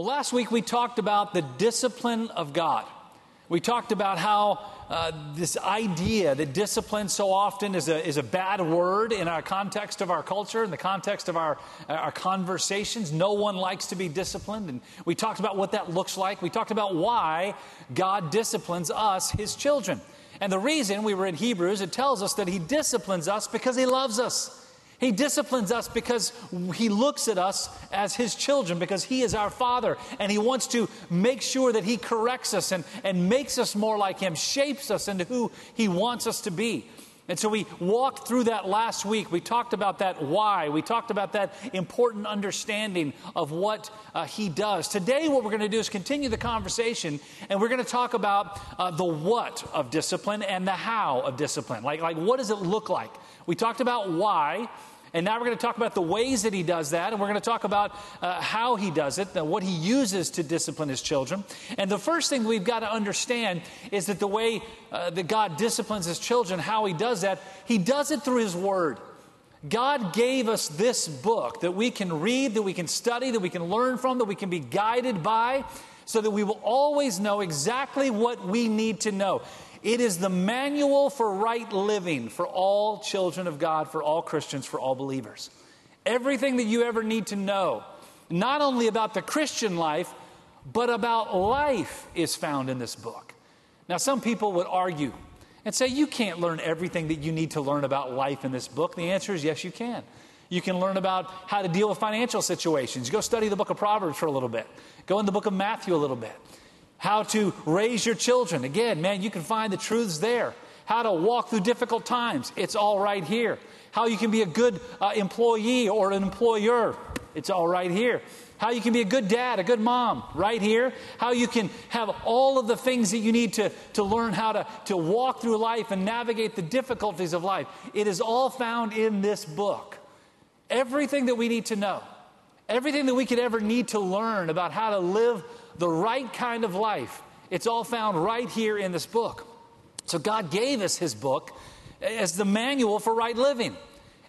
Well, last week we talked about the discipline of God. We talked about how uh, this idea that discipline so often is a, is a bad word in our context of our culture, in the context of our, our conversations. No one likes to be disciplined. And we talked about what that looks like. We talked about why God disciplines us, his children. And the reason we were in Hebrews, it tells us that he disciplines us because he loves us. He disciplines us because He looks at us as His children, because He is our Father, and He wants to make sure that He corrects us and, and makes us more like Him, shapes us into who He wants us to be. And so we walked through that last week. We talked about that why. We talked about that important understanding of what uh, He does. Today, what we're going to do is continue the conversation, and we're going to talk about uh, the what of discipline and the how of discipline. Like, like, what does it look like? We talked about why. And now we're going to talk about the ways that he does that, and we're going to talk about uh, how he does it, what he uses to discipline his children. And the first thing we've got to understand is that the way uh, that God disciplines his children, how he does that, he does it through his word. God gave us this book that we can read, that we can study, that we can learn from, that we can be guided by, so that we will always know exactly what we need to know. It is the manual for right living for all children of God, for all Christians, for all believers. Everything that you ever need to know, not only about the Christian life, but about life, is found in this book. Now, some people would argue and say, You can't learn everything that you need to learn about life in this book. The answer is yes, you can. You can learn about how to deal with financial situations. Go study the book of Proverbs for a little bit. Go in the book of Matthew a little bit how to raise your children. Again, man, you can find the truths there. How to walk through difficult times. It's all right here. How you can be a good uh, employee or an employer. It's all right here. How you can be a good dad, a good mom, right here. How you can have all of the things that you need to, to learn how to, to walk through life and navigate the difficulties of life. It is all found in this book. Everything that we need to know, everything that we could ever need to learn about how to live the right kind of life. It's all found right here in this book. So God gave us His book as the manual for right living.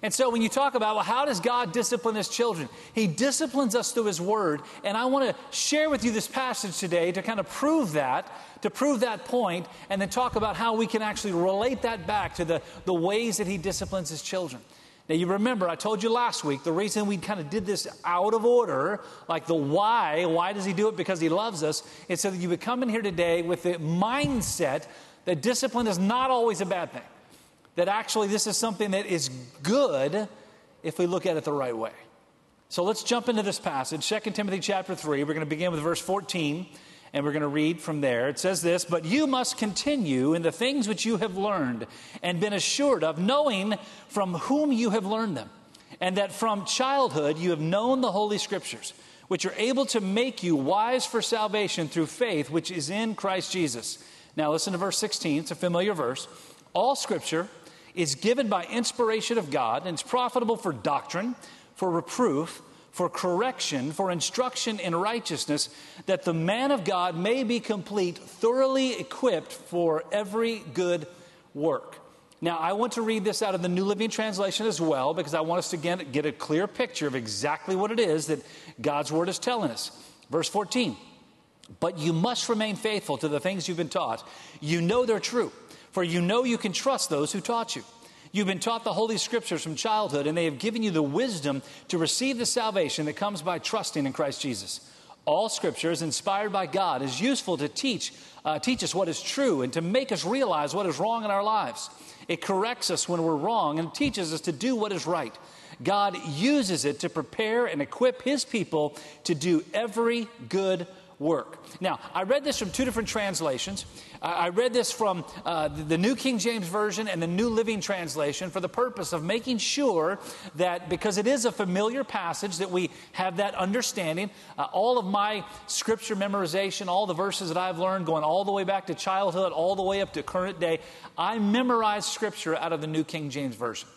And so when you talk about, well, how does God discipline His children? He disciplines us through His Word. And I want to share with you this passage today to kind of prove that, to prove that point, and then talk about how we can actually relate that back to the, the ways that He disciplines His children. Now, you remember, I told you last week, the reason we kind of did this out of order, like the why, why does he do it? Because he loves us, is so that you would come in here today with the mindset that discipline is not always a bad thing. That actually, this is something that is good if we look at it the right way. So let's jump into this passage, 2 Timothy chapter 3. We're going to begin with verse 14 and we're going to read from there. It says this But you must continue in the things which you have learned and been assured of, knowing from whom you have learned them, and that from childhood you have known the Holy Scriptures, which are able to make you wise for salvation through faith which is in Christ Jesus. Now, listen to verse 16. It's a familiar verse. All Scripture is given by inspiration of God, and it's profitable for doctrine, for reproof for correction, for instruction in righteousness, that the man of God may be complete, thoroughly equipped for every good work. Now, I want to read this out of the New Living Translation as well, because I want us to get, get a clear picture of exactly what it is that God's Word is telling us. Verse 14 But you must remain faithful to the things you've been taught. You know they're true, for you know you can trust those who taught you. You've been taught the Holy Scriptures from childhood, and they have given you the wisdom to receive the salvation that comes by trusting in Christ Jesus. All Scripture is inspired by God, is useful to teach, uh, teach us what is true and to make us realize what is wrong in our lives. It corrects us when we're wrong and teaches us to do what is right. God uses it to prepare and equip His people to do every good work. Now, I read this from two different translations. I read this from uh, the New King James Version and the New Living Translation for the purpose of making sure that because it is a familiar passage that we have that understanding. Uh, all of my scripture memorization, all the verses that I've learned going all the way back to childhood, all the way up to current day, I memorize scripture out of the New King James Version.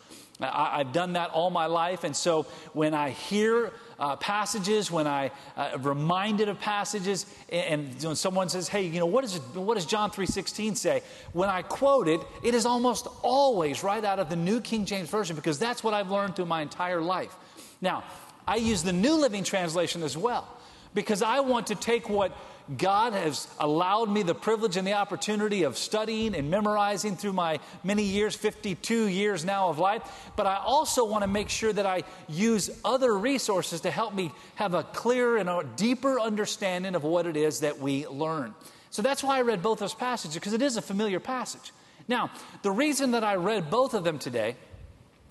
I, have done that all my life, and so when I hear uh, passages, when I uh, reminded of passages, and, and, when someone says, "Hey, you know what, is what does John three sixteen say?" When I quote it, it is almost always right out of the New King James Version because that's what I've learned through my entire life. Now, I use the New Living Translation as well because I want to take what God has allowed me the privilege and the opportunity of studying and memorizing through my many years, 52 years now of life. But I also want to make sure that I use other resources to help me have a clearer and a deeper understanding of what it is that we learn. So that's why I read both those passages, because it is a familiar passage. Now, the reason that I read both of them today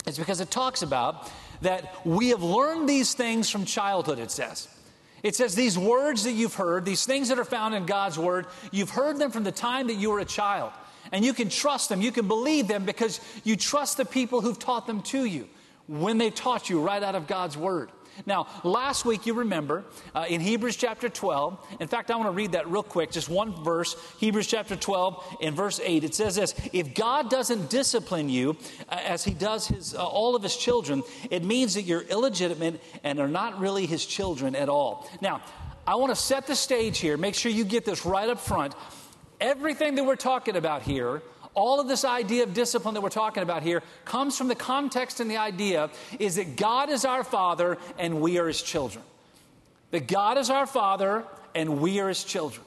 is because it talks about that we have learned these things from childhood, it says. It says these words that you've heard, these things that are found in God's word, you've heard them from the time that you were a child. And you can trust them, you can believe them because you trust the people who've taught them to you when they taught you right out of God's word. Now, last week, you remember uh, in Hebrews chapter 12, in fact, I want to read that real quick, just one verse, Hebrews chapter 12, in verse 8. It says this If God doesn't discipline you uh, as he does his, uh, all of his children, it means that you're illegitimate and are not really his children at all. Now, I want to set the stage here, make sure you get this right up front. Everything that we're talking about here all of this idea of discipline that we're talking about here comes from the context and the idea is that God is our Father and we are His children. That God is our Father and we are His children.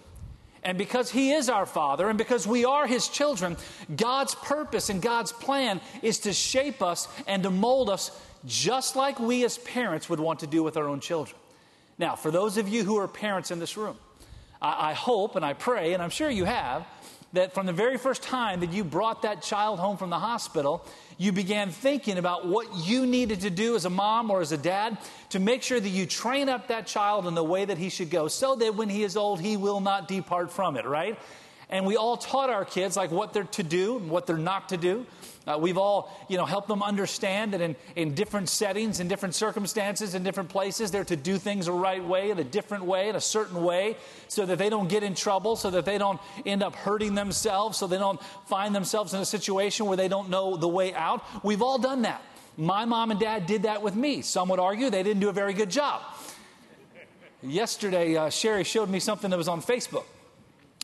And because He is our Father and because we are His children, God's purpose and God's plan is to shape us and to mold us just like we as parents would want to do with our own children. Now, for those of you who are parents in this room, I, I hope and I pray, and I'm sure you have, that from the very first time that you brought that child home from the hospital, you began thinking about what you needed to do as a mom or as a dad to make sure that you train up that child in the way that he should go so that when he is old, he will not depart from it, right? And we all taught our kids like what they're to do and what they're not to do. Uh, we've all, you know, helped them understand that in, in different settings, in different circumstances, in different places, they're to do things the right way, in a different way, in a certain way, so that they don't get in trouble, so that they don't end up hurting themselves, so they don't find themselves in a situation where they don't know the way out. We've all done that. My mom and dad did that with me. Some would argue they didn't do a very good job. Yesterday, uh, Sherry showed me something that was on Facebook.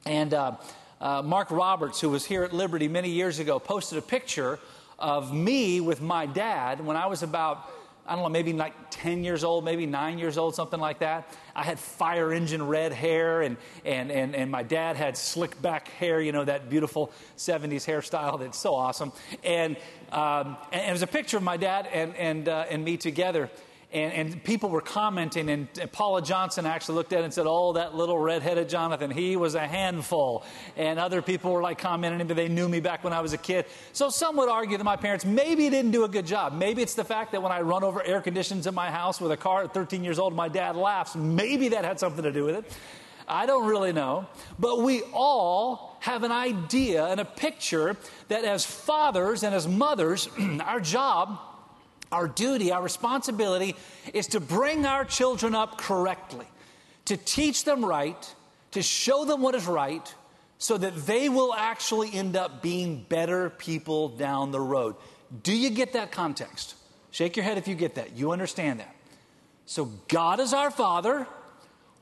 And uh, uh, Mark Roberts, who was here at Liberty many years ago, posted a picture of me with my dad when I was about, I don't know, maybe like 10 years old, maybe nine years old, something like that. I had fire engine red hair, and, and, and, and my dad had slick back hair, you know, that beautiful 70s hairstyle that's so awesome. And, um, and it was a picture of my dad and, and, uh, and me together. And, and, people were commenting, and, and, Paula Johnson actually looked at it and said, Oh, that little redheaded Jonathan, he was a handful. And other people were like commenting, but they knew me back when I was a kid. So some would argue that my parents maybe didn't do a good job. Maybe it's the fact that when I run over air conditions in my house with a car at 13 years old, my dad laughs. Maybe that had something to do with it. I don't really know. But we all have an idea and a picture that as fathers and as mothers, our job our duty, our responsibility is to bring our children up correctly, to teach them right, to show them what is right, so that they will actually end up being better people down the road. Do you get that context? Shake your head if you get that. You understand that. So, God is our Father,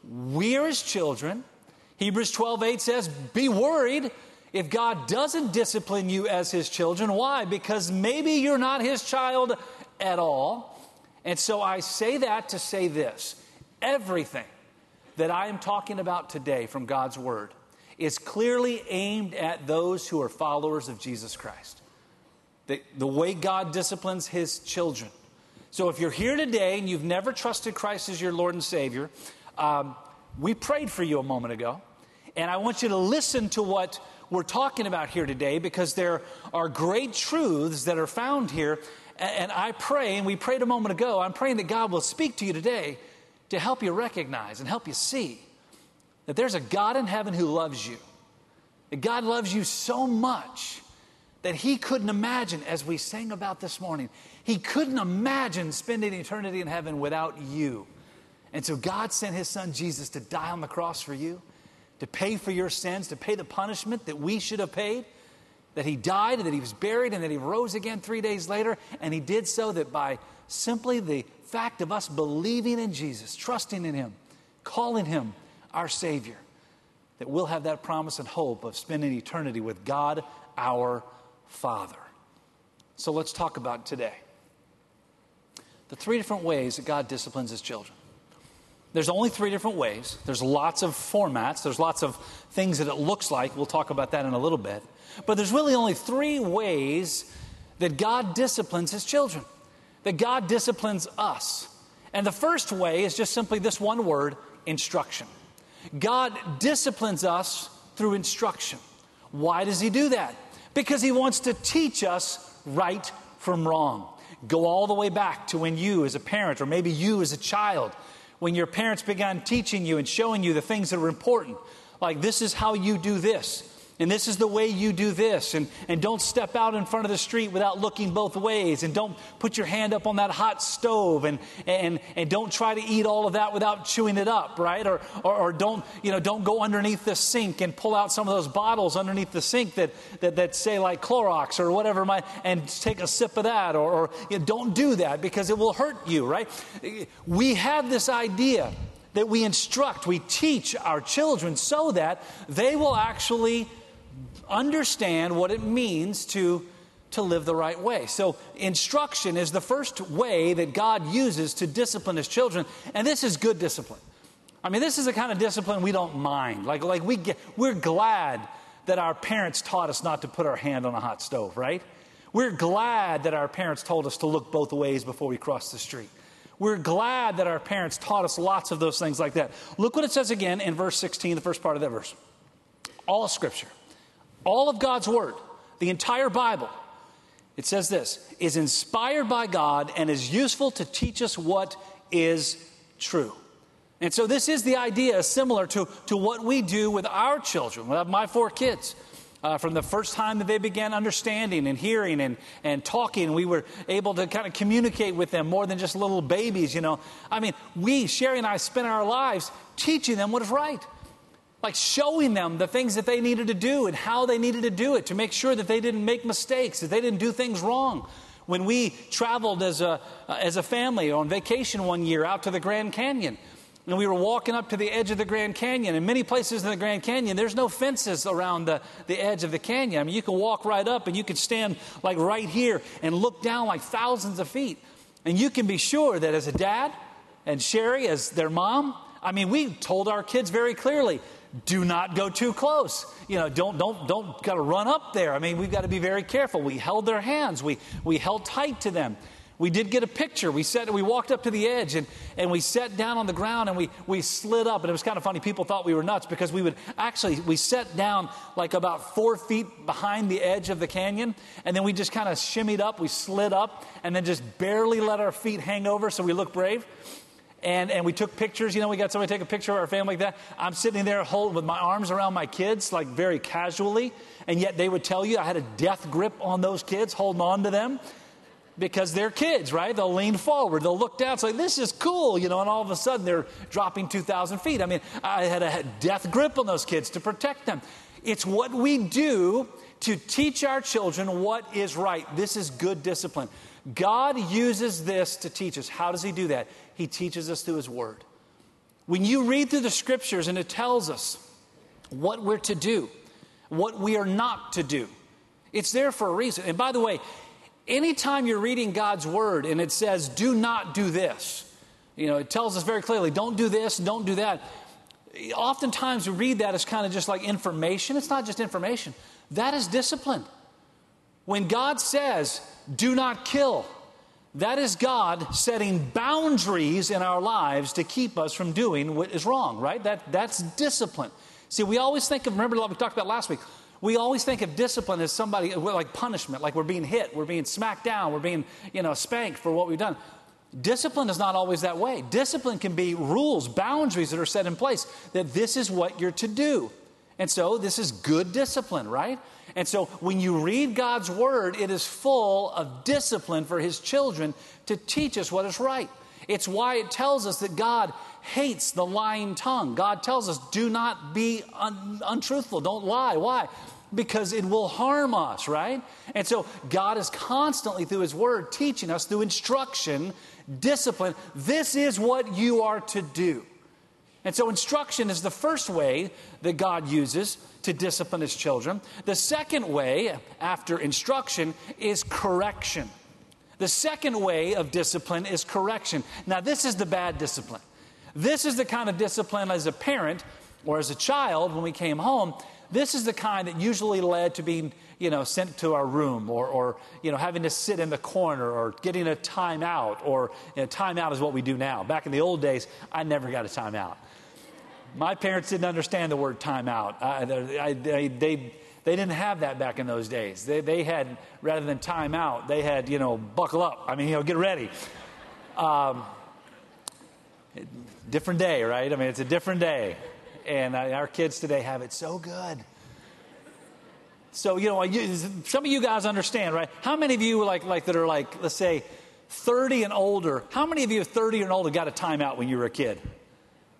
we are His children. Hebrews 12 8 says, Be worried if God doesn't discipline you as His children. Why? Because maybe you're not His child at all. And so I say that to say this everything that I am talking about today from God's Word is clearly aimed at those who are followers of Jesus Christ. The, the way God disciplines His children. So if you're here today and you've never trusted Christ as your Lord and Savior, um, we prayed for you a moment ago. And I want you to listen to what we're talking about here today because there are great truths that are found here and I pray, and we prayed a moment ago, I'm praying that God will speak to you today to help you recognize and help you see that there's a God in heaven who loves you. That God loves you so much that He couldn't imagine, as we sang about this morning, He couldn't imagine spending eternity in heaven without you. And so God sent His Son Jesus to die on the cross for you, to pay for your sins, to pay the punishment that we should have paid that he died and that he was buried and that he rose again three days later. And he did so that by simply the fact of us believing in Jesus, trusting in him, calling him our Savior, that we'll have that promise and hope of spending eternity with God our Father. So let's talk about today the three different ways that God disciplines his children. There's only three different ways. There's lots of formats. There's lots of things that it looks like. We'll talk about that in a little bit. But there's really only three ways that God disciplines his children, that God disciplines us. And the first way is just simply this one word instruction. God disciplines us through instruction. Why does he do that? Because he wants to teach us right from wrong. Go all the way back to when you, as a parent, or maybe you as a child, when your parents began teaching you and showing you the things that are important. Like, this is how you do this and this is the way you do this. And, and don't step out in front of the street without looking both ways. And don't put your hand up on that hot stove. And, and, and don't try to eat all of that without chewing it up right? Or, or, or don't you know don't go underneath the sink and pull out some of those bottles underneath the sink that, that, that say like Clorox or whatever my, and take a sip of that. Or, or you know, don't do that because it will hurt you right? We have this idea that we instruct, we teach our children so that they will actually understand what it means to, to live the right way. So, instruction is the first way that God uses to discipline his children, and this is good discipline. I mean, this is the kind of discipline we don't mind. Like, like we get, we're glad that our parents taught us not to put our hand on a hot stove, right? We're glad that our parents told us to look both ways before we cross the street. We're glad that our parents taught us lots of those things like that. Look what it says again in verse 16, the first part of that verse. All scripture all of God's Word, the entire Bible, it says this, is inspired by God and is useful to teach us what is true. And so, this is the idea similar to, to what we do with our children. We have my four kids. Uh, from the first time that they began understanding and hearing and, and talking, we were able to kind of communicate with them more than just little babies, you know. I mean, we, Sherry and I, spent our lives teaching them what is right like showing them the things that they needed to do and how they needed to do it to make sure that they didn't make mistakes, that they didn't do things wrong. When we traveled as a, uh, as a family on vacation one year out to the Grand Canyon, and we were walking up to the edge of the Grand Canyon. In many places in the Grand Canyon, there's no fences around the, the edge of the canyon. I mean, you can walk right up and you can stand like right here and look down like thousands of feet. And you can be sure that as a dad and Sherry as their mom, I mean, we told our kids very clearly do not go too close. You know, don't don't don't got to run up there. I mean, we've got to be very careful. We held their hands. We we held tight to them. We did get a picture. We sat, we walked up to the edge and, and we sat down on the ground and we, we slid up. And it was kind of funny. People thought we were nuts because we would actually, we sat down like about four feet behind the edge of the canyon. And then we just kind of shimmied up. We slid up and then just barely let our feet hang over so we looked brave and, and we took pictures. You know, we got somebody take a picture of our family like that. I'm sitting there holding with my arms around my kids, like very casually, and yet they would tell you I had a death grip on those kids, holding on to them because they're kids, right? They'll lean forward, they'll look down, it's like, this is cool, you know, and all of a sudden they're dropping 2,000 feet. I mean, I had a death grip on those kids to protect them. It's what we do to teach our children what is right. This is good discipline. God uses this to teach us. How does He do that? He teaches us through His Word. When you read through the scriptures and it tells us what we're to do, what we are not to do, it's there for a reason. And by the way, anytime you're reading God's Word and it says, do not do this, you know, it tells us very clearly, don't do this, don't do that. Oftentimes we read that as kind of just like information. It's not just information, that is discipline. When God says, do not kill, that is God setting boundaries in our lives to keep us from doing what is wrong, right? That, that's discipline. See, we always think of, remember what we talked about last week, we always think of discipline as somebody, like punishment, like we're being hit, we're being smacked down, we're being, you know, spanked for what we've done. Discipline is not always that way. Discipline can be rules, boundaries that are set in place that this is what you're to do. And so this is good discipline, right? And so when you read God's word, it is full of discipline for his children to teach us what is right. It's why it tells us that God hates the lying tongue. God tells us, do not be un- untruthful, don't lie. Why? Because it will harm us, right? And so God is constantly, through His Word, teaching us through instruction, discipline. This is what you are to do. And so, instruction is the first way that God uses to discipline his children. The second way, after instruction, is correction. The second way of discipline is correction. Now, this is the bad discipline. This is the kind of discipline as a parent or as a child when we came home. This is the kind that usually led to being, you know, sent to our room or, or you know, having to sit in the corner or getting a timeout or you know, timeout is what we do now. Back in the old days, I never got a timeout. My parents didn't understand the word timeout. I, I, they, they, they didn't have that back in those days. They, they had, rather than timeout, they had, you know, buckle up. I mean, you know, get ready. Um, different day, right? I mean, it's a different day. And uh, our kids today have it so good. So, you know, some of you guys understand, right? How many of you, like, like that are like, let's say, 30 and older, how many of you 30 and older got a timeout when you were a kid?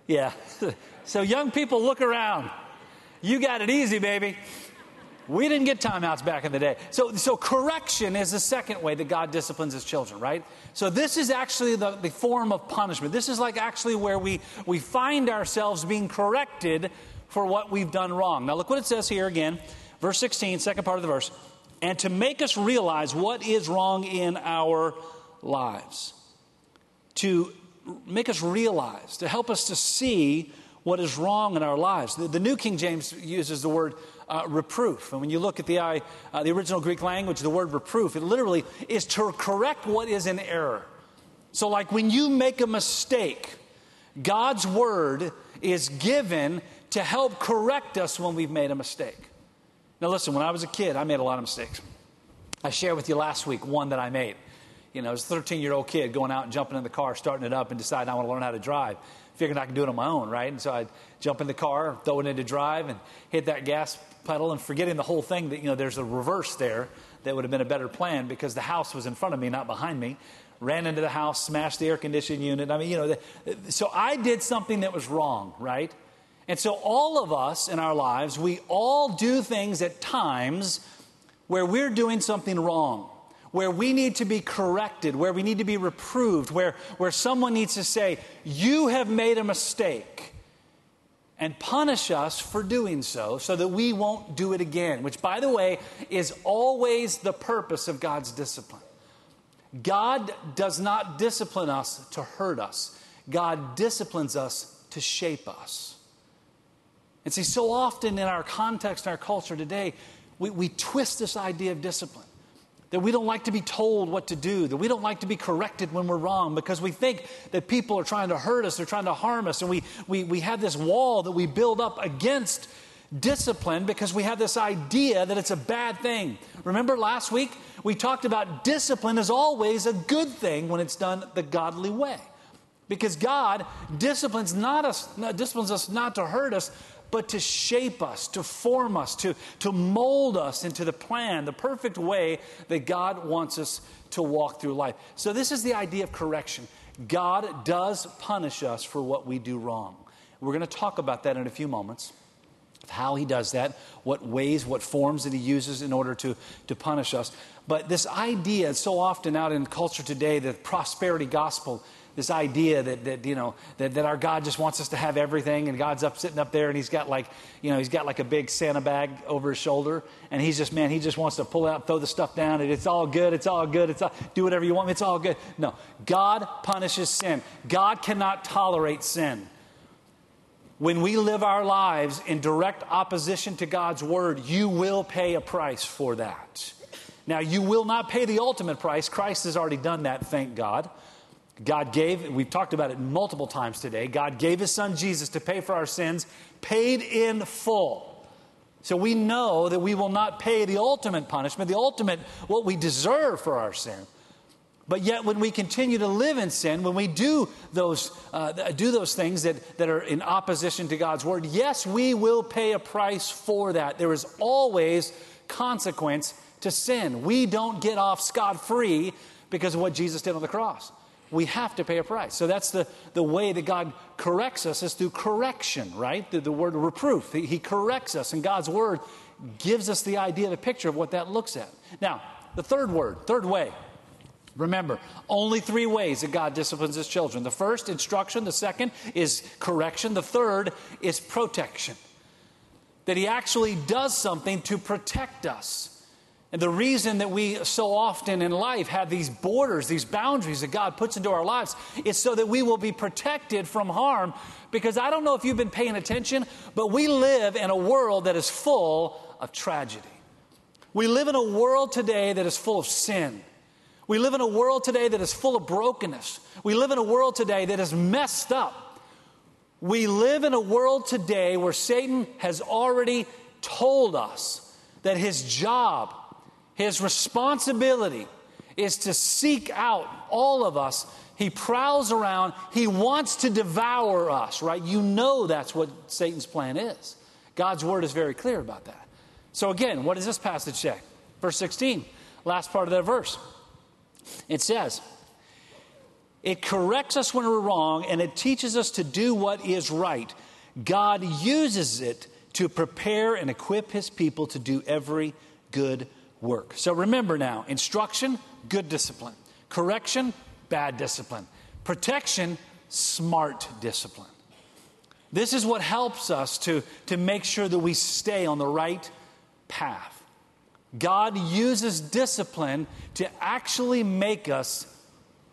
Yeah. so, young people, look around. You got it easy, baby. We didn't get timeouts back in the day. So, so correction is the second way that God disciplines his children, right? So this is actually the, the form of punishment. This is like actually where we, we find ourselves being corrected for what we've done wrong. Now look what it says here again, verse 16, second part of the verse. And to make us realize what is wrong in our lives. To make us realize, to help us to see what is wrong in our lives. The, the New King James uses the word uh, reproof. And when you look at the, uh, the original Greek language, the word reproof, it literally is to correct what is in error. So, like when you make a mistake, God's word is given to help correct us when we've made a mistake. Now, listen, when I was a kid, I made a lot of mistakes. I shared with you last week one that I made. You know, I was a 13 year old kid going out and jumping in the car, starting it up, and deciding I want to learn how to drive. Figuring I can do it on my own, right? And so I'd jump in the car, throw it into drive, and hit that gas pedal and forgetting the whole thing that, you know, there's a reverse there that would have been a better plan because the house was in front of me, not behind me. Ran into the house, smashed the air conditioning unit. I mean, you know, the, so I did something that was wrong, right? And so all of us in our lives, we all do things at times where we're doing something wrong where we need to be corrected, where we need to be reproved, where, where someone needs to say, You have made a mistake and punish us for doing so, so that we won't do it again, which, by the way, is always the purpose of God's discipline. God does not discipline us to hurt us, God disciplines us to shape us. And see, so often in our context, in our culture today, we, we twist this idea of discipline that we don't like to be told what to do, that we don't like to be corrected when we're wrong because we think that people are trying to hurt us, they're trying to harm us, and we, we, we have this wall that we build up against discipline because we have this idea that it's a bad thing. Remember last week we talked about discipline is always a good thing when it's done the godly way. Because God disciplines, not us, disciplines us not to hurt us, but to shape us, to form us, to, to mold us into the plan, the perfect way that God wants us to walk through life. So, this is the idea of correction. God does punish us for what we do wrong. We're going to talk about that in a few moments how he does that, what ways, what forms that he uses in order to, to punish us. But this idea, so often out in culture today, the prosperity gospel, this idea that, that you know that, that our god just wants us to have everything and god's up sitting up there and he's got like you know he's got like a big santa bag over his shoulder and he's just man he just wants to pull out throw the stuff down and it's all good it's all good it's all, do whatever you want it's all good no god punishes sin god cannot tolerate sin when we live our lives in direct opposition to God's word, you will pay a price for that. Now, you will not pay the ultimate price. Christ has already done that, thank God. God gave, we've talked about it multiple times today, God gave his son Jesus to pay for our sins, paid in full. So we know that we will not pay the ultimate punishment, the ultimate, what we deserve for our sin. But yet, when we continue to live in sin, when we do those, uh, do those things that, that are in opposition to God's word, yes, we will pay a price for that. There is always consequence to sin. We don't get off scot free because of what Jesus did on the cross we have to pay a price. So that's the, the way that God corrects us is through correction, right? The, the word reproof. He, he corrects us, and God's word gives us the idea, the picture of what that looks at. Now, the third word, third way. Remember, only three ways that God disciplines his children. The first, instruction. The second is correction. The third is protection. That he actually does something to protect us. And the reason that we so often in life have these borders, these boundaries that God puts into our lives, is so that we will be protected from harm. Because I don't know if you've been paying attention, but we live in a world that is full of tragedy. We live in a world today that is full of sin. We live in a world today that is full of brokenness. We live in a world today that is messed up. We live in a world today where Satan has already told us that his job his responsibility is to seek out all of us. He prowls around, he wants to devour us, right? You know that's what Satan's plan is. God's word is very clear about that. So, again, what does this passage say? Verse 16, last part of that verse. It says, It corrects us when we're wrong and it teaches us to do what is right. God uses it to prepare and equip his people to do every good work. So remember now instruction, good discipline. Correction, bad discipline. Protection, smart discipline. This is what helps us to, to make sure that we stay on the right path. God uses discipline to actually make us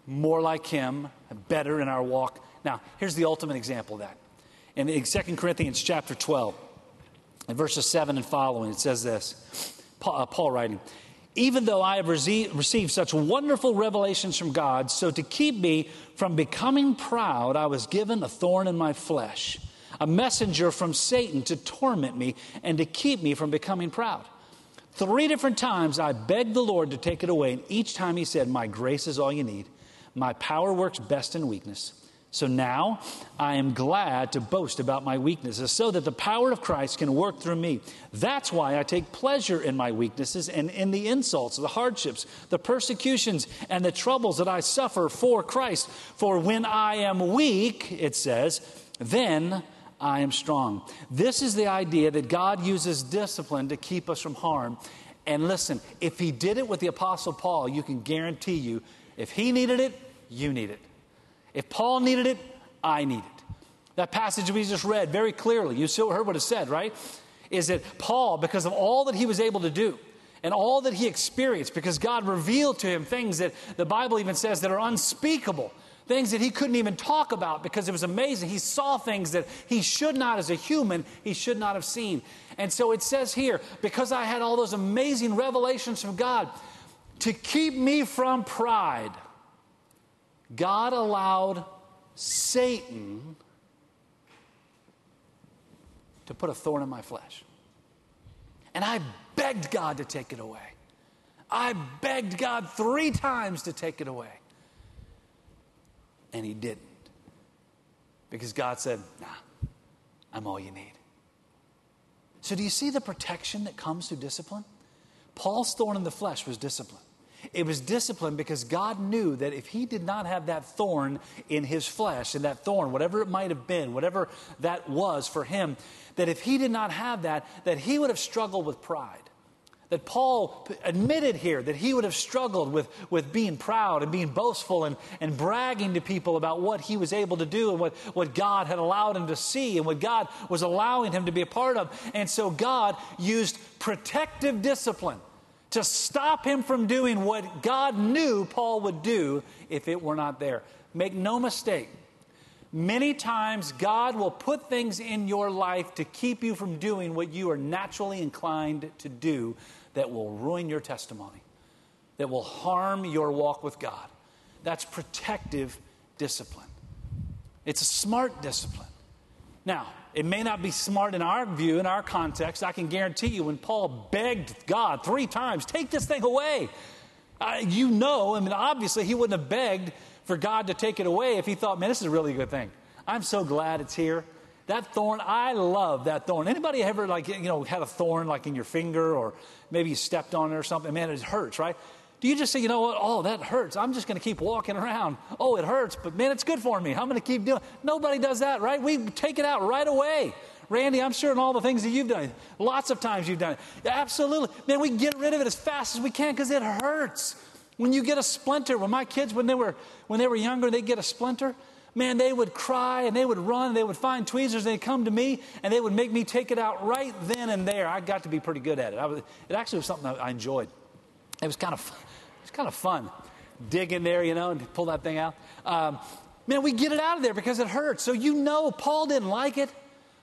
more like Him, and better in our walk. Now, here's the ultimate example of that. In 2 Corinthians chapter 12, in verses 7 and following, it says this Uh, Paul writing, even though I have received such wonderful revelations from God, so to keep me from becoming proud, I was given a thorn in my flesh, a messenger from Satan to torment me and to keep me from becoming proud. Three different times I begged the Lord to take it away, and each time he said, My grace is all you need. My power works best in weakness. So now I am glad to boast about my weaknesses so that the power of Christ can work through me. That's why I take pleasure in my weaknesses and in the insults, the hardships, the persecutions, and the troubles that I suffer for Christ. For when I am weak, it says, then I am strong. This is the idea that God uses discipline to keep us from harm. And listen, if He did it with the Apostle Paul, you can guarantee you, if He needed it, you need it. If Paul needed it, I need it. That passage we just read very clearly, you still heard what it said, right? Is that Paul, because of all that he was able to do and all that he experienced, because God revealed to him things that the Bible even says that are unspeakable, things that he couldn't even talk about because it was amazing. He saw things that he should not, as a human, he should not have seen. And so it says here, because I had all those amazing revelations from God, to keep me from pride. God allowed Satan to put a thorn in my flesh. And I begged God to take it away. I begged God three times to take it away. And He didn't. Because God said, Nah, I'm all you need. So, do you see the protection that comes through discipline? Paul's thorn in the flesh was discipline. It was discipline because God knew that if he did not have that thorn in his flesh, and that thorn, whatever it might have been, whatever that was for him, that if he did not have that, that he would have struggled with pride. That Paul admitted here that he would have struggled with, with being proud and being boastful and, and bragging to people about what he was able to do and what, what God had allowed him to see and what God was allowing him to be a part of. And so God used protective discipline to stop him from doing what God knew Paul would do if it were not there. Make no mistake, many times God will put things in your life to keep you from doing what you are naturally inclined to do that will ruin your testimony, that will harm your walk with God. That's protective discipline. It's a smart discipline. Now, it may not be smart in our view, in our context. I can guarantee you, when Paul begged God three times, take this thing away, uh, you know, I mean, obviously, he wouldn't have begged for God to take it away if he thought, man, this is a really good thing. I'm so glad it's here. That thorn, I love that thorn. Anybody ever, like, you know, had a thorn, like, in your finger, or maybe you stepped on it or something? Man, it hurts, right? Do you just say, you know what? Oh, that hurts. I'm just going to keep walking around. Oh, it hurts, but man, it's good for me. I'm going to keep doing. Nobody does that, right? We take it out right away. Randy, I'm sure in all the things that you've done, lots of times you've done it. Absolutely. Man, we get rid of it as fast as we can because it hurts. When you get a splinter, when my kids, when they were when they were younger, they get a splinter, man, they would cry and they would run and they would find tweezers and they'd come to me and they would make me take it out right then and there. I got to be pretty good at it. Was, it actually was something I enjoyed. It was kind of, it was kind of fun. Dig in there, you know, and pull that thing out. Um, man, we get it out of there because it hurts. So you know, Paul didn't like it.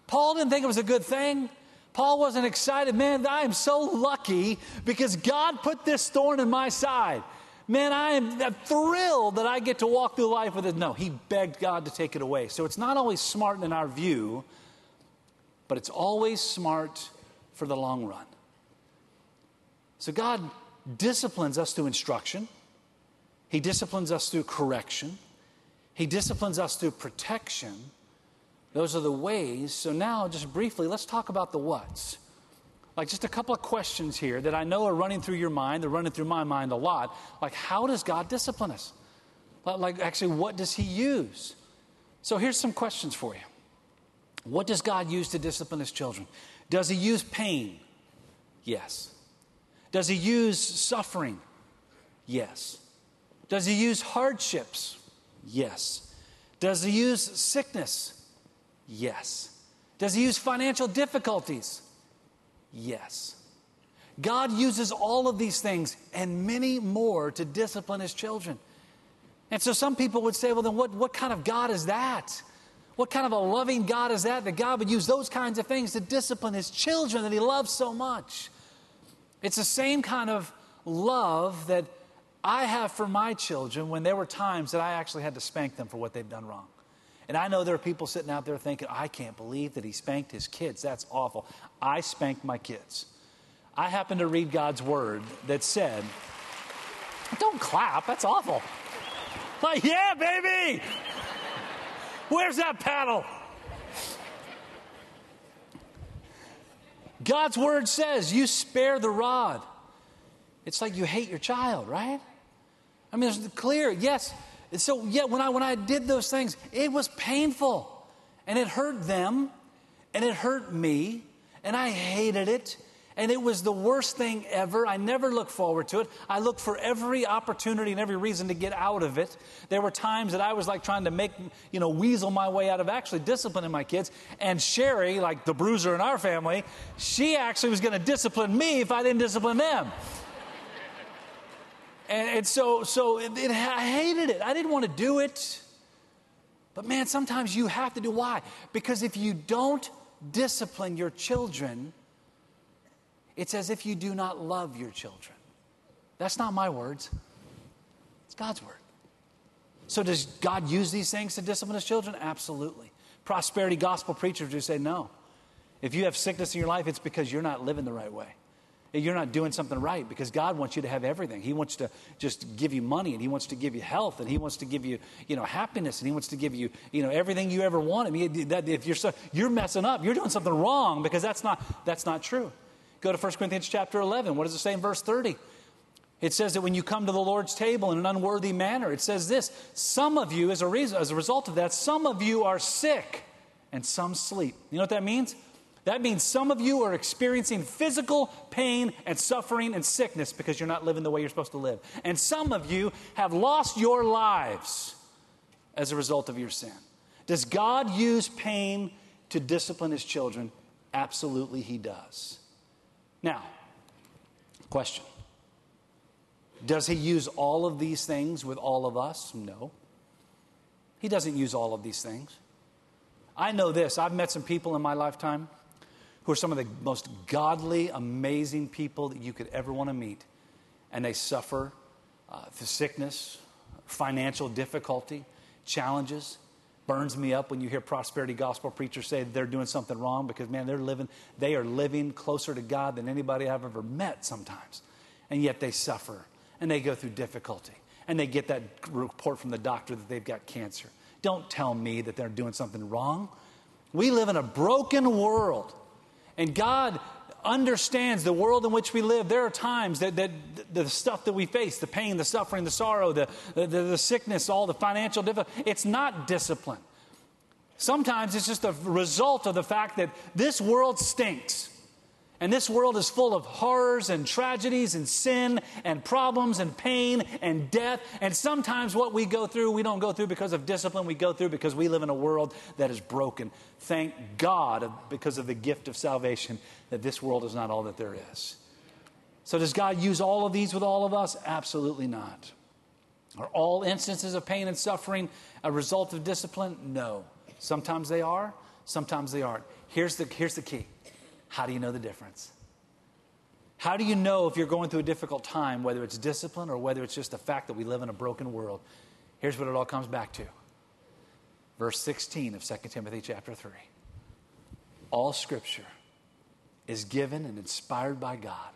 Paul didn't think it was a good thing. Paul wasn't excited. Man, I am so lucky because God put this thorn in my side. Man, I am thrilled that I get to walk through life with it. No, he begged God to take it away. So it's not always smart in our view, but it's always smart for the long run. So God disciplines us through instruction, He disciplines us through correction, He disciplines us through protection. Those are the ways. So now, just briefly, let's talk about the what's. Like, just a couple of questions here that I know are running through your mind. They're running through my mind a lot. Like, how does God discipline us? Like, actually, what does He use? So, here's some questions for you. What does God use to discipline His children? Does He use pain? Yes. Does He use suffering? Yes. Does He use hardships? Yes. Does He use sickness? Yes. Does He use financial difficulties? Yes. God uses all of these things and many more to discipline his children. And so some people would say, well, then what, what kind of God is that? What kind of a loving God is that? That God would use those kinds of things to discipline his children that he loves so much. It's the same kind of love that I have for my children when there were times that I actually had to spank them for what they've done wrong. And I know there are people sitting out there thinking, I can't believe that he spanked his kids. That's awful. I spanked my kids. I happened to read God's word that said, Don't clap, that's awful. Like, yeah, baby! Where's that paddle? God's word says, You spare the rod. It's like you hate your child, right? I mean, it's clear, yes, and so, yeah, when I, when I did those things, it was painful. And it hurt them, and it hurt me, and I hated it. And it was the worst thing ever. I never looked forward to it. I looked for every opportunity and every reason to get out of it. There were times that I was like trying to make, you know, weasel my way out of actually disciplining my kids. And Sherry, like the bruiser in our family, she actually was going to discipline me if I didn't discipline them. And, and so, so it, it, I hated it. I didn't want to do it. But man, sometimes you have to do why? Because if you don't discipline your children, it's as if you do not love your children. That's not my words, it's God's word. So, does God use these things to discipline his children? Absolutely. Prosperity gospel preachers who say no. If you have sickness in your life, it's because you're not living the right way you're not doing something right because God wants you to have everything. He wants to just give you money and He wants to give you health and He wants to give you, you know, happiness and He wants to give you, you know, everything you ever want. I mean, if you're, so, you're messing up, you're doing something wrong because that's not, that's not true. Go to 1 Corinthians chapter 11. What does it say in verse 30? It says that when you come to the Lord's table in an unworthy manner, it says this some of you, as a, reason, as a result of that, some of you are sick and some sleep. You know what that means? That means some of you are experiencing physical pain and suffering and sickness because you're not living the way you're supposed to live. And some of you have lost your lives as a result of your sin. Does God use pain to discipline his children? Absolutely, he does. Now, question Does he use all of these things with all of us? No. He doesn't use all of these things. I know this. I've met some people in my lifetime who are some of the most godly, amazing people that you could ever want to meet. And they suffer uh, the sickness, financial difficulty, challenges. Burns me up when you hear prosperity gospel preachers say they're doing something wrong because, man, they're living, they are living closer to God than anybody I've ever met sometimes. And yet they suffer and they go through difficulty and they get that report from the doctor that they've got cancer. Don't tell me that they're doing something wrong. We live in a broken world. And God understands the world in which we live. There are times that, that the stuff that we face, the pain, the suffering, the sorrow, the, the, the sickness, all the financial difficulty, it's not discipline. Sometimes it's just a result of the fact that this world stinks. And this world is full of horrors and tragedies and sin and problems and pain and death. And sometimes what we go through, we don't go through because of discipline. We go through because we live in a world that is broken. Thank God because of the gift of salvation that this world is not all that there is. So, does God use all of these with all of us? Absolutely not. Are all instances of pain and suffering a result of discipline? No. Sometimes they are, sometimes they aren't. Here's the, here's the key how do you know the difference? How do you know if you're going through a difficult time, whether it's discipline or whether it's just the fact that we live in a broken world? Here's what it all comes back to. Verse 16 of 2 Timothy chapter 3. All scripture is given and inspired by God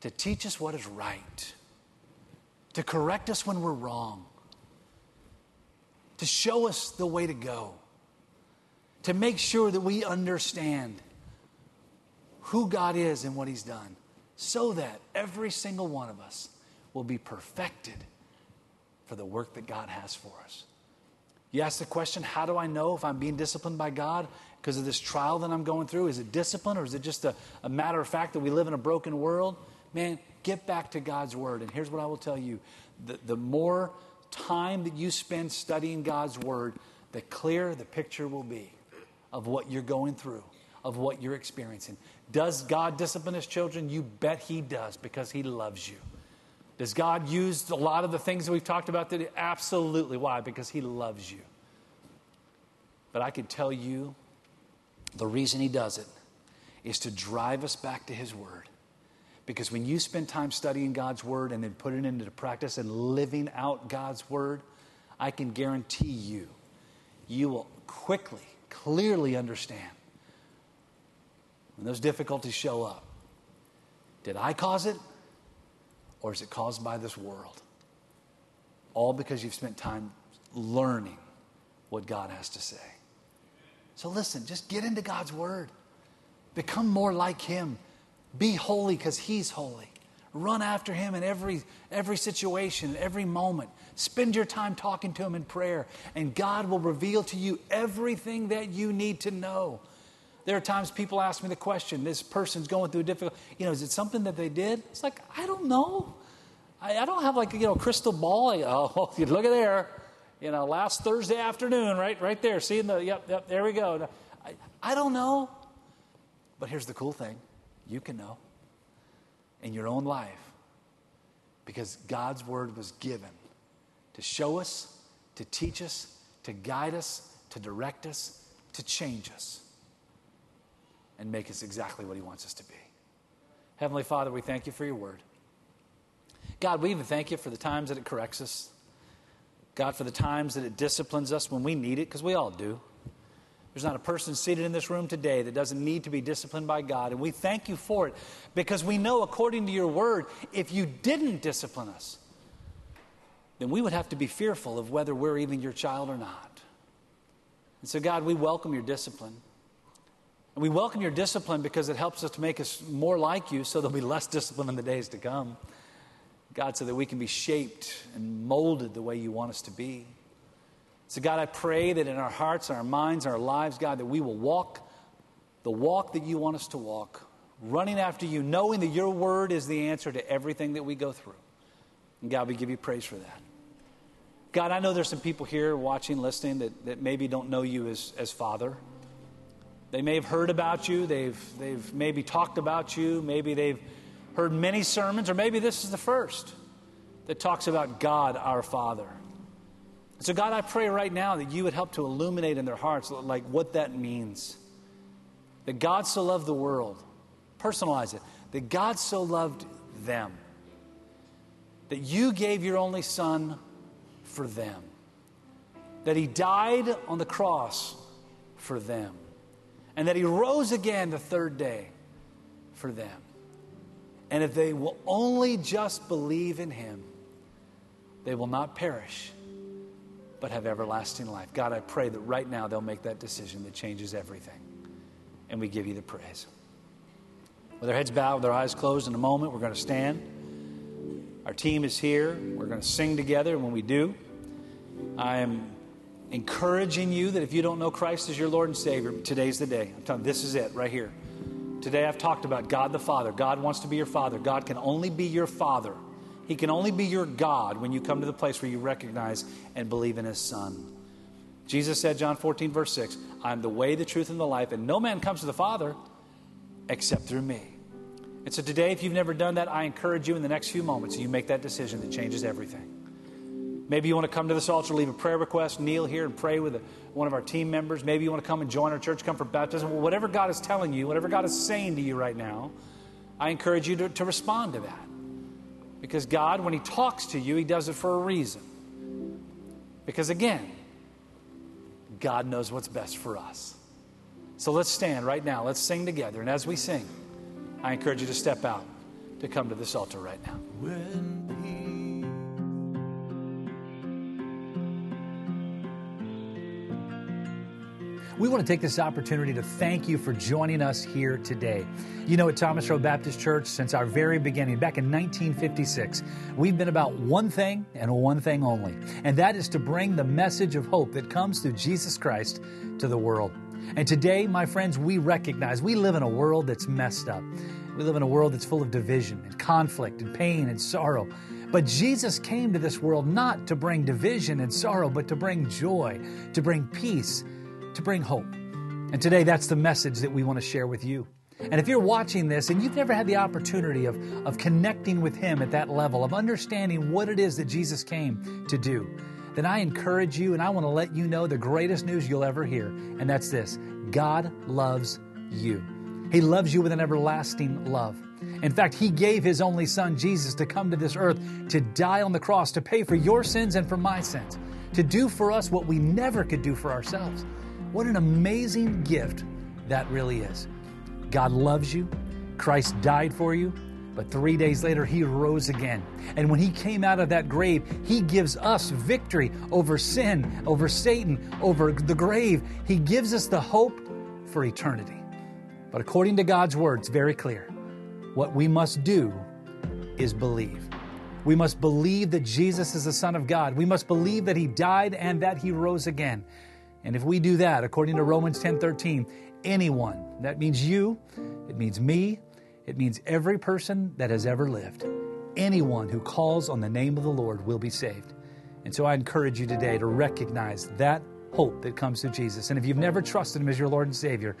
to teach us what is right, to correct us when we're wrong, to show us the way to go, to make sure that we understand who God is and what He's done, so that every single one of us will be perfected for the work that God has for us. You ask the question, how do I know if I'm being disciplined by God because of this trial that I'm going through? Is it discipline or is it just a, a matter of fact that we live in a broken world? Man, get back to God's Word. And here's what I will tell you the, the more time that you spend studying God's Word, the clearer the picture will be of what you're going through, of what you're experiencing. Does God discipline his children? You bet he does because he loves you. Does God use a lot of the things that we've talked about today? Absolutely. Why? Because he loves you. But I can tell you the reason he does it is to drive us back to his word. Because when you spend time studying God's word and then putting it into practice and living out God's word, I can guarantee you, you will quickly, clearly understand when those difficulties show up. Did I cause it? Or is it caused by this world? All because you've spent time learning what God has to say. So listen, just get into God's word. Become more like Him. Be holy because He's holy. Run after Him in every, every situation, every moment. Spend your time talking to Him in prayer, and God will reveal to you everything that you need to know. There are times people ask me the question this person's going through a difficult, you know, is it something that they did? It's like, I don't know. I, I don't have like, you know, crystal ball. I, oh, look at there. You know, last Thursday afternoon, right, right there. Seeing the, yep, yep, there we go. I, I don't know. But here's the cool thing you can know in your own life because God's word was given to show us, to teach us, to guide us, to direct us, to change us, and make us exactly what He wants us to be. Heavenly Father, we thank you for your word. God, we even thank you for the times that it corrects us. God, for the times that it disciplines us when we need it, because we all do. There's not a person seated in this room today that doesn't need to be disciplined by God. And we thank you for it because we know, according to your word, if you didn't discipline us, then we would have to be fearful of whether we're even your child or not. And so, God, we welcome your discipline. And we welcome your discipline because it helps us to make us more like you so there'll be less discipline in the days to come. God, so that we can be shaped and molded the way you want us to be. So, God, I pray that in our hearts, our minds, our lives, God, that we will walk the walk that you want us to walk, running after you, knowing that your word is the answer to everything that we go through. And God, we give you praise for that. God, I know there's some people here watching, listening that, that maybe don't know you as, as Father. They may have heard about you, they've, they've maybe talked about you, maybe they've heard many sermons, or maybe this is the first that talks about God our Father. So, God, I pray right now that you would help to illuminate in their hearts like what that means. That God so loved the world, personalize it, that God so loved them, that you gave your only Son for them, that He died on the cross for them, and that He rose again the third day for them. And if they will only just believe in Him, they will not perish but have everlasting life. God, I pray that right now they'll make that decision that changes everything. And we give you the praise. With our heads bowed, with our eyes closed, in a moment, we're going to stand. Our team is here. We're going to sing together. And when we do, I am encouraging you that if you don't know Christ as your Lord and Savior, today's the day. I'm telling you, this is it right here. Today I've talked about God the Father. God wants to be your Father. God can only be your Father he can only be your God when you come to the place where you recognize and believe in His Son. Jesus said, John 14, verse 6, I am the way, the truth, and the life, and no man comes to the Father except through me. And so today, if you've never done that, I encourage you in the next few moments, you make that decision that changes everything. Maybe you want to come to this altar, leave a prayer request, kneel here and pray with one of our team members. Maybe you want to come and join our church, come for baptism. Well, whatever God is telling you, whatever God is saying to you right now, I encourage you to, to respond to that. Because God, when He talks to you, He does it for a reason. Because again, God knows what's best for us. So let's stand right now. Let's sing together. And as we sing, I encourage you to step out to come to this altar right now. We want to take this opportunity to thank you for joining us here today. You know, at Thomas Road Baptist Church, since our very beginning, back in 1956, we've been about one thing and one thing only, and that is to bring the message of hope that comes through Jesus Christ to the world. And today, my friends, we recognize we live in a world that's messed up. We live in a world that's full of division and conflict and pain and sorrow. But Jesus came to this world not to bring division and sorrow, but to bring joy, to bring peace to bring hope. And today, that's the message that we want to share with you. And if you're watching this and you've never had the opportunity of, of connecting with Him at that level, of understanding what it is that Jesus came to do, then I encourage you and I want to let you know the greatest news you'll ever hear. And that's this God loves you. He loves you with an everlasting love. In fact, He gave His only Son, Jesus, to come to this earth to die on the cross, to pay for your sins and for my sins, to do for us what we never could do for ourselves. What an amazing gift that really is. God loves you. Christ died for you. But three days later, he rose again. And when he came out of that grave, he gives us victory over sin, over Satan, over the grave. He gives us the hope for eternity. But according to God's word, it's very clear. What we must do is believe. We must believe that Jesus is the Son of God. We must believe that he died and that he rose again. And if we do that, according to Romans 10:13, anyone, that means you, it means me, it means every person that has ever lived. Anyone who calls on the name of the Lord will be saved. And so I encourage you today to recognize that hope that comes through Jesus. And if you've never trusted him as your Lord and Savior,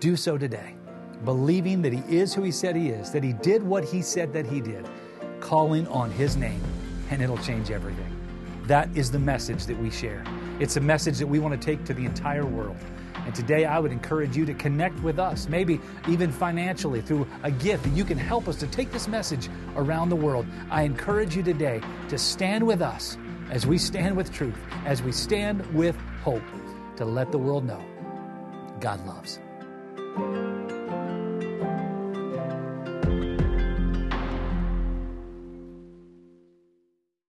do so today, believing that he is who he said he is, that he did what he said that he did, calling on his name, and it'll change everything. That is the message that we share. It's a message that we want to take to the entire world. And today I would encourage you to connect with us, maybe even financially through a gift that you can help us to take this message around the world. I encourage you today to stand with us as we stand with truth, as we stand with hope, to let the world know God loves.